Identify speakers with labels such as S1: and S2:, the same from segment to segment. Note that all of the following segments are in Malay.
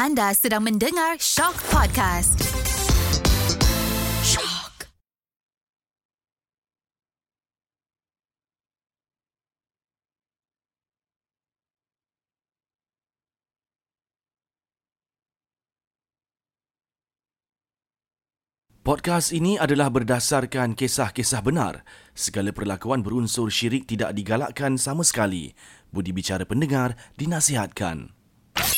S1: Anda sedang mendengar Shock Podcast. Shock.
S2: Podcast ini adalah berdasarkan kisah-kisah benar. Segala perlakuan berunsur syirik tidak digalakkan sama sekali. Budi bicara pendengar dinasihatkan.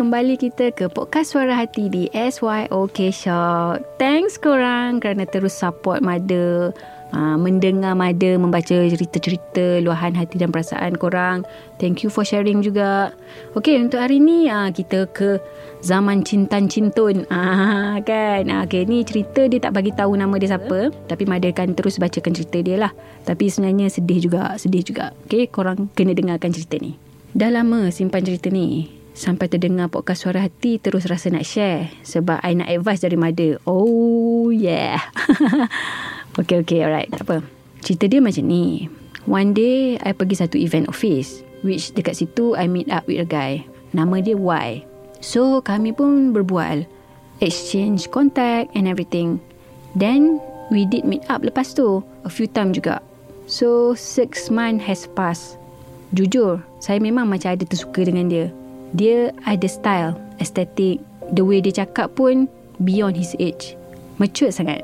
S3: kembali kita ke podcast Suara Hati di SYOK Shock. Thanks korang kerana terus support Mada. Uh, mendengar Mada membaca cerita-cerita luahan hati dan perasaan korang. Thank you for sharing juga. Okay, untuk hari ni uh, kita ke zaman cintan cintun. Ah, kan? Uh, okay, ni cerita dia tak bagi tahu nama dia siapa. Tapi Mada akan terus bacakan cerita dia lah. Tapi sebenarnya sedih juga. Sedih juga. Okay, korang kena dengarkan cerita ni. Dah lama simpan cerita ni. Sampai terdengar podcast suara hati terus rasa nak share. Sebab I nak advice dari mother. Oh yeah. okay okay alright. Apa. Cerita dia macam ni. One day I pergi satu event office. Which dekat situ I meet up with a guy. Nama dia Y. So kami pun berbual. Exchange contact and everything. Then we did meet up lepas tu. A few time juga. So six month has passed. Jujur, saya memang macam ada tersuka dengan dia dia ada style, estetik, the way dia cakap pun beyond his age. Mature sangat.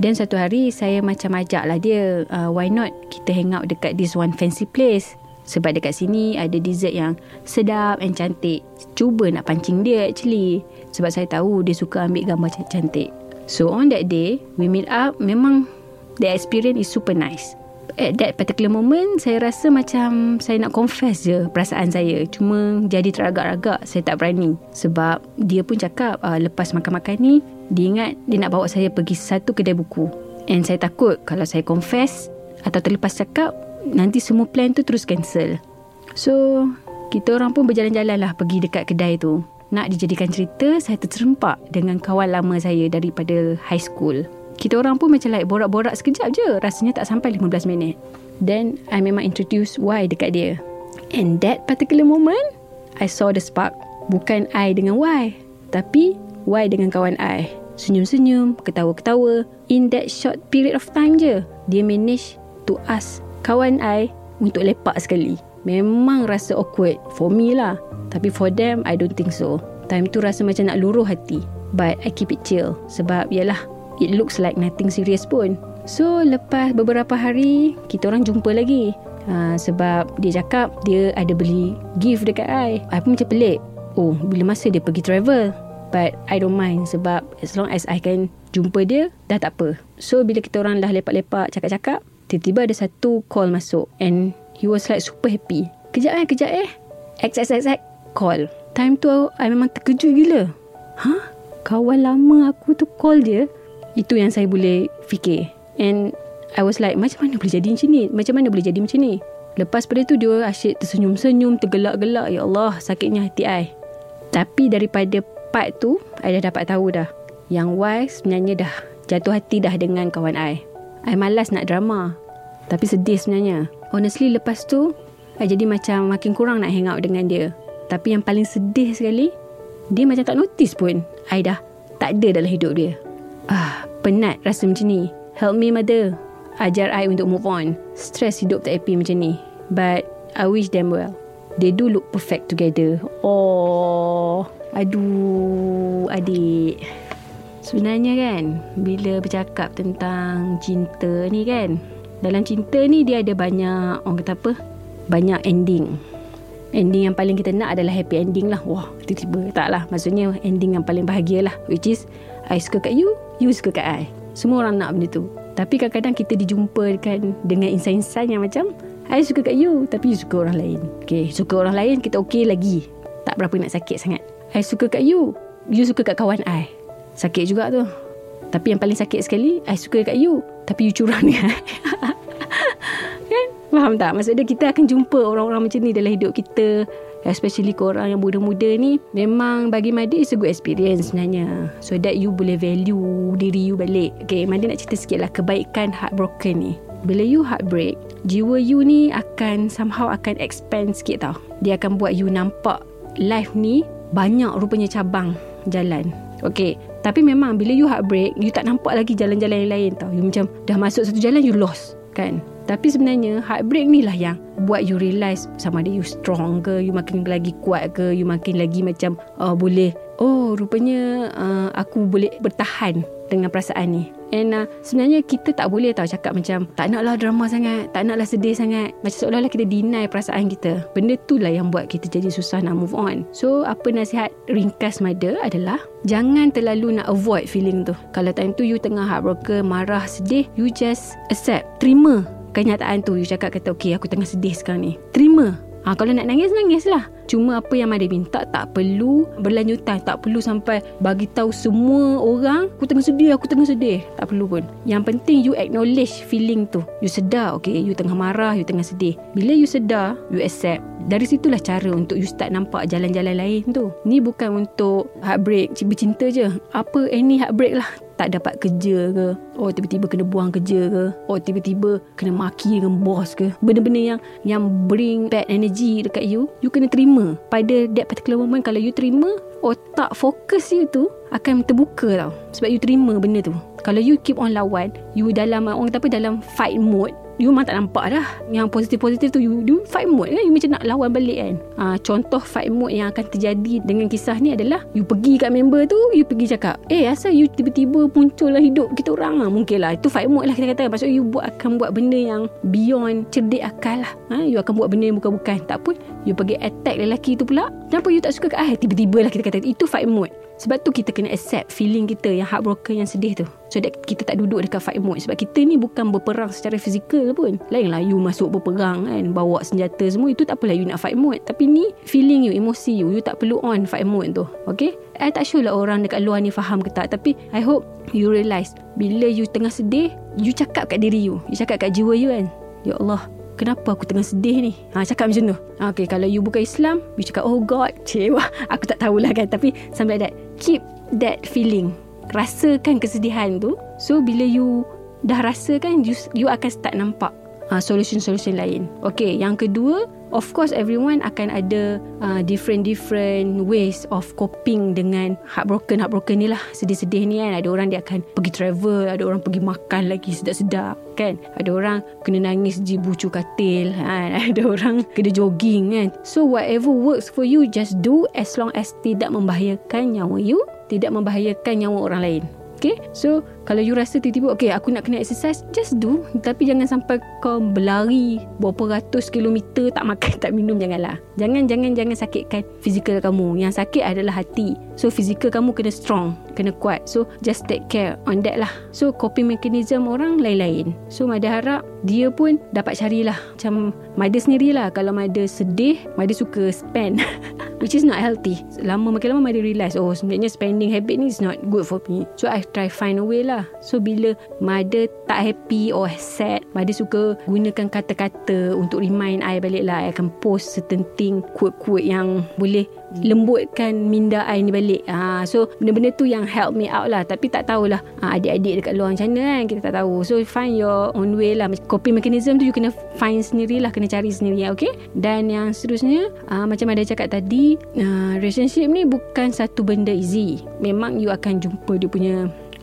S3: Dan satu hari saya macam ajak lah dia, uh, why not kita hang out dekat this one fancy place. Sebab dekat sini ada dessert yang sedap and cantik. Cuba nak pancing dia actually. Sebab saya tahu dia suka ambil gambar cantik. So on that day, we meet up. Memang the experience is super nice at that particular moment saya rasa macam saya nak confess je perasaan saya. Cuma jadi teragak-agak saya tak berani. Sebab dia pun cakap uh, lepas makan-makan ni dia ingat dia nak bawa saya pergi satu kedai buku. And saya takut kalau saya confess atau terlepas cakap nanti semua plan tu terus cancel. So kita orang pun berjalan-jalan lah pergi dekat kedai tu. Nak dijadikan cerita saya terserempak dengan kawan lama saya daripada high school kita orang pun macam like borak-borak sekejap je. Rasanya tak sampai 15 minit. Then, I memang introduce Y dekat dia. And that particular moment, I saw the spark. Bukan I dengan Y. Tapi, Y dengan kawan I. Senyum-senyum, ketawa-ketawa. In that short period of time je, dia manage to ask kawan I untuk lepak sekali. Memang rasa awkward for me lah. Tapi for them, I don't think so. Time tu rasa macam nak luruh hati. But I keep it chill. Sebab, yalah, it looks like nothing serious pun. So lepas beberapa hari kita orang jumpa lagi. Ha, sebab dia cakap dia ada beli gift dekat I. I pun macam pelik. Oh, bila masa dia pergi travel. But I don't mind sebab as long as I can jumpa dia, dah tak apa. So bila kita orang dah lepak-lepak cakap-cakap, tiba-tiba ada satu call masuk and he was like super happy. Kejap eh, kejap eh. XXXX call. Time tu I memang terkejut gila. Hah? Kawan lama aku tu call dia itu yang saya boleh fikir. And I was like, macam mana boleh jadi macam ni? Macam mana boleh jadi macam ni? Lepas pada tu dia asyik tersenyum-senyum, tergelak-gelak. Ya Allah, sakitnya hati I. Tapi daripada part tu, I dah dapat tahu dah. Yang Y sebenarnya dah jatuh hati dah dengan kawan I. I malas nak drama. Tapi sedih sebenarnya. Honestly, lepas tu, I jadi macam makin kurang nak hang out dengan dia. Tapi yang paling sedih sekali, dia macam tak notice pun. I dah tak ada dalam hidup dia. Penat rasa macam ni. Help me mother. Ajar I untuk move on. Stress hidup tak happy macam ni. But I wish them well. They do look perfect together. Oh, aduh, adik. Sebenarnya kan, bila bercakap tentang cinta ni kan, dalam cinta ni dia ada banyak, orang kata apa? Banyak ending. Ending yang paling kita nak adalah happy ending lah. Wah, tiba-tiba tak lah. Maksudnya ending yang paling bahagia lah. Which is, I suka kat you, you suka kat I. Semua orang nak benda tu. Tapi kadang-kadang kita dijumpakan dengan insan-insan yang macam I suka kat you tapi you suka orang lain. Okay, suka orang lain kita okay lagi. tak berapa nak sakit sangat. I suka kat you. You suka kat kawan I. Sakit juga tu. Tapi yang paling sakit sekali, I suka kat you. Tapi you curang ni. kan? Faham tak? Maksudnya kita akan jumpa orang-orang macam ni dalam hidup kita. Especially korang yang muda-muda ni Memang bagi Madi It's a good experience sebenarnya. So that you boleh value Diri you balik. Okay Madi nak cerita sikit lah Kebaikan heartbroken ni. Bila you heartbreak Jiwa you ni akan Somehow akan expand sikit tau. Dia akan buat you nampak Life ni Banyak rupanya cabang Jalan. Okay Tapi memang bila you heartbreak You tak nampak lagi jalan-jalan yang lain tau. You macam Dah masuk satu jalan You lost Kan tapi sebenarnya heartbreak ni lah yang buat you realise sama ada you strong ke, you makin lagi kuat ke, you makin lagi macam uh, boleh, oh rupanya uh, aku boleh bertahan dengan perasaan ni. And uh, sebenarnya kita tak boleh tahu cakap macam tak naklah drama sangat, tak naklah sedih sangat. Macam seolah-olah kita deny perasaan kita. Benda tu lah yang buat kita jadi susah nak move on. So apa nasihat ringkas mother adalah jangan terlalu nak avoid feeling tu. Kalau time tu you tengah heartbroken, marah, sedih, you just accept, terima kenyataan tu you cakap kata okay aku tengah sedih sekarang ni terima Ha, kalau nak nangis, nangis lah. Cuma apa yang Madi minta tak perlu berlanjutan. Tak perlu sampai bagi tahu semua orang aku tengah sedih, aku tengah sedih. Tak perlu pun. Yang penting you acknowledge feeling tu. You sedar, okay, you tengah marah, you tengah sedih. Bila you sedar, you accept. Dari situlah cara untuk you start nampak jalan-jalan lain tu. Ni bukan untuk heartbreak, bercinta je. Apa any heartbreak lah tak dapat kerja ke? Oh tiba-tiba kena buang kerja ke? Oh tiba-tiba kena maki dengan bos ke? Benda-benda yang yang bring bad energy dekat you you kena terima. Pada that particular moment kalau you terima otak fokus you tu akan terbuka tau. Sebab you terima benda tu. Kalau you keep on lawan you dalam orang kata apa dalam fight mode you memang tak nampak dah. Yang positif-positif tu you, you fight mode kan? You macam nak lawan balik kan? Ha, contoh fight mode yang akan terjadi dengan kisah ni adalah you pergi kat member tu you pergi cakap eh asal you tiba-tiba muncul lah hidup kita orang lah. Mungkin lah. Itu fight mode lah kita kata. Maksud you buat akan buat benda yang beyond cerdik akal lah. Ha, you akan buat benda yang bukan-bukan. Tak pun you pergi attack lelaki tu pula. Kenapa you tak suka kat I tiba-tiba lah kita kata. Itu fight mode sebab tu kita kena accept feeling kita yang heartbroken yang sedih tu. So that kita tak duduk dekat fight mode. Sebab kita ni bukan berperang secara fizikal pun. Lainlah you masuk berperang kan. Bawa senjata semua. Itu tak apalah you nak fight mode. Tapi ni feeling you, emosi you. You tak perlu on fight mode tu. Okay? I tak sure lah orang dekat luar ni faham ke tak. Tapi I hope you realise. Bila you tengah sedih, you cakap kat diri you. You cakap kat jiwa you kan. Ya Allah, kenapa aku tengah sedih ni? Ha, cakap macam tu. Okay, kalau you bukan Islam you cakap oh God cewa aku tak tahulah kan. Tapi sampai that keep that feeling. Rasakan kesedihan tu. So bila you dah rasakan you, you akan start nampak uh, solution-solution lain. Okay yang kedua Of course everyone akan ada uh, different different ways of coping dengan heartbroken. Heartbroken ni lah sedih-sedih ni kan. Ada orang dia akan pergi travel ada orang pergi makan lagi sedap-sedap kan? Ada orang kena nangis di bucu katil kan? Ada orang kena jogging kan? So whatever works for you just do as long as tidak membahayakan nyawa you tidak membahayakan nyawa orang lain Okay So Kalau you rasa tiba-tiba Okay aku nak kena exercise Just do. Tapi jangan sampai kau berlari Berapa ratus kilometer Tak makan tak minum Janganlah. Jangan jangan jangan sakitkan Fizikal kamu. Yang sakit adalah hati. So fizikal kamu kena strong Kena kuat. So just take care On that lah. So coping mechanism orang Lain-lain. So Mada harap Dia pun dapat carilah. Macam Mada sendirilah. Kalau Mada sedih Mada suka spend. Which is not healthy. Lama makin lama Mada realise Oh sebenarnya spending habit ni Is not good for me. So I try find a way lah. So bila mother tak happy or sad Mother suka gunakan kata-kata Untuk remind I balik lah. I akan post certain thing Quote-quote yang boleh lembutkan minda I ni balik. Ha, So benda-benda tu yang help me out lah. Tapi tak tahulah ha, adik-adik dekat luar macam mana kan Kita tak tahu. So find your own way lah. Coping mechanism tu you kena find sendiri lah Kena cari sendiri okay? Dan yang seterusnya ha, Macam ada cakap tadi ha, Relationship ni bukan satu benda easy. Memang you akan jumpa dia punya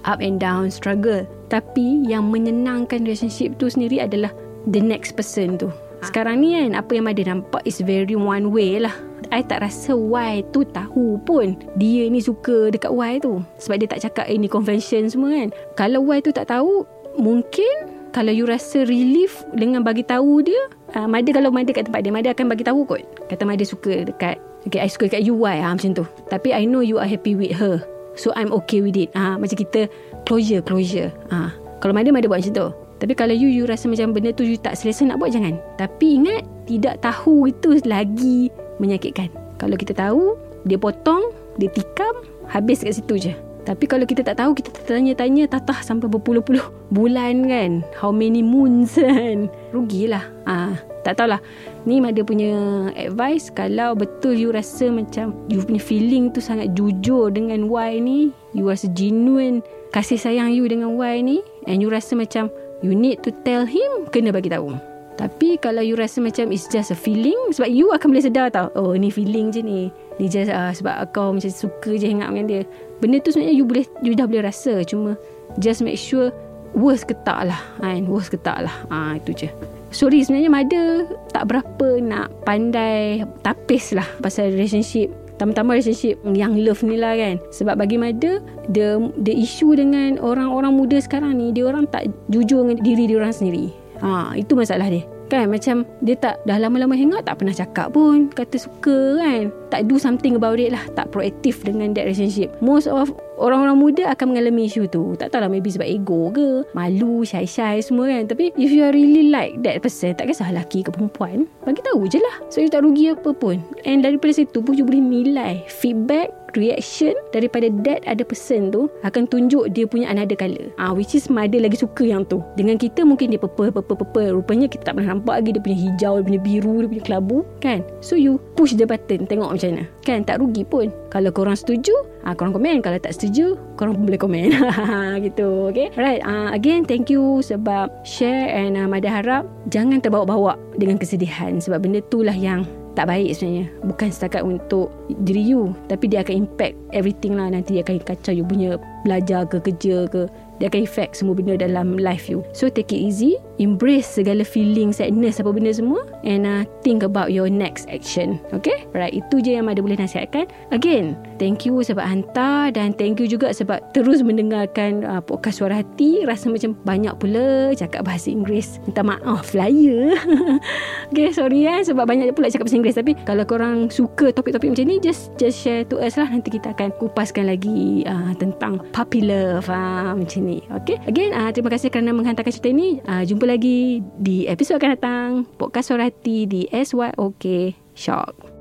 S3: up and down struggle tapi yang menyenangkan relationship tu sendiri adalah the next person tu. Sekarang ni kan apa yang ada nampak is very one way lah. I tak rasa Y tu tahu pun dia ni suka dekat Y tu. Sebab dia tak cakap ini convention semua kan. Kalau Y tu tak tahu mungkin kalau you rasa relief dengan bagi tahu dia uh, Mada kalau Mada kat tempat dia Mada akan bagi tahu kot. Kata Mada suka dekat Okay, I suka dekat you Y. Ha, macam tu. Tapi I know you are happy with her So I'm okay with it ah Macam kita Closure Closure ah. Kalau mana Mada buat macam tu Tapi kalau you You rasa macam benda tu You tak selesa nak buat Jangan Tapi ingat Tidak tahu itu lagi Menyakitkan Kalau kita tahu, dia potong, dia tikam, habis kat situ je. Tapi kalau kita tak tahu, kita tanya-tanya tatah sampai berpuluh-puluh bulan kan. How many moons kan. Rugilah. Ah, tak tahulah. Ni ada punya advice kalau betul you rasa macam you punya feeling tu sangat jujur dengan Y ni, you rasa genuine kasih sayang you dengan Y ni and you rasa macam you need to tell him, kena bagi tahu. Tapi kalau you rasa macam it's just a feeling sebab you akan boleh sedar tau. Oh ni feeling je ni. Ni just uh, sebab kau macam suka je hang out dengan dia. Benda tu sebenarnya you boleh you dah boleh rasa. Cuma just make sure worst ke tak lah kan? Worst ke tak lah. Ha, itu je. Sorry sebenarnya mother tak berapa nak pandai tapis lah pasal relationship Tambah-tambah relationship yang love ni lah kan? Sebab bagi mother The, the issue dengan orang-orang muda sekarang ni Dia orang tak jujur dengan diri dia orang sendiri. Ha, Itu masalah dia Kan macam dia tak dah lama-lama hangout tak pernah cakap pun kata suka kan. Tak do something about it lah. Tak proaktif dengan that relationship. Most of orang-orang muda akan mengalami isu tu. Tak tahulah maybe sebab ego ke. Malu, shy-shy semua kan. Tapi if you really like that person, tak kisah lelaki ke perempuan, bagi tahu je lah. So you tak rugi apa pun. And daripada situ pun you boleh nilai feedback reaction daripada that ada person tu akan tunjuk dia punya another colour. Ah, which is mother lagi suka yang tu. Dengan kita mungkin dia purple, purple, purple. Rupanya kita tak pernah nampak lagi dia punya hijau, dia punya biru, dia punya kelabu. Kan? So you push the button tengok macam mana. Kan? Tak rugi pun. Kalau korang setuju, ah, korang komen. Kalau tak setuju, korang pun boleh komen. gitu. Okay? Alright. Ah, again, thank you sebab share and uh, mother harap jangan terbawa-bawa dengan kesedihan. Sebab benda tu lah yang tak baik sebenarnya. Bukan setakat untuk diri you tapi dia akan impact everything lah. Nanti dia akan kacau you punya belajar ke kerja ke. Dia akan effect semua benda dalam life you. So take it easy embrace segala feeling sadness apa benda semua and uh, think about your next action. Okay? Right itu je yang ada boleh nasihatkan. Again thank you sebab hantar dan thank you juga sebab terus mendengarkan uh, podcast suara hati. Rasa macam banyak pula cakap bahasa Inggeris. Minta maaf flyer okay sorry ya sebab banyak pula cakap bahasa Inggeris. Tapi kalau korang suka topik-topik macam ni just just share to us lah. Nanti kita akan kupaskan lagi uh, tentang puppy love uh, macam ni. Okay? Again uh, Terima kasih kerana menghantarkan cerita ini. Uh, Jumpa lagi. Di episod akan datang. Podcast Suara Hati Di SYOK Shock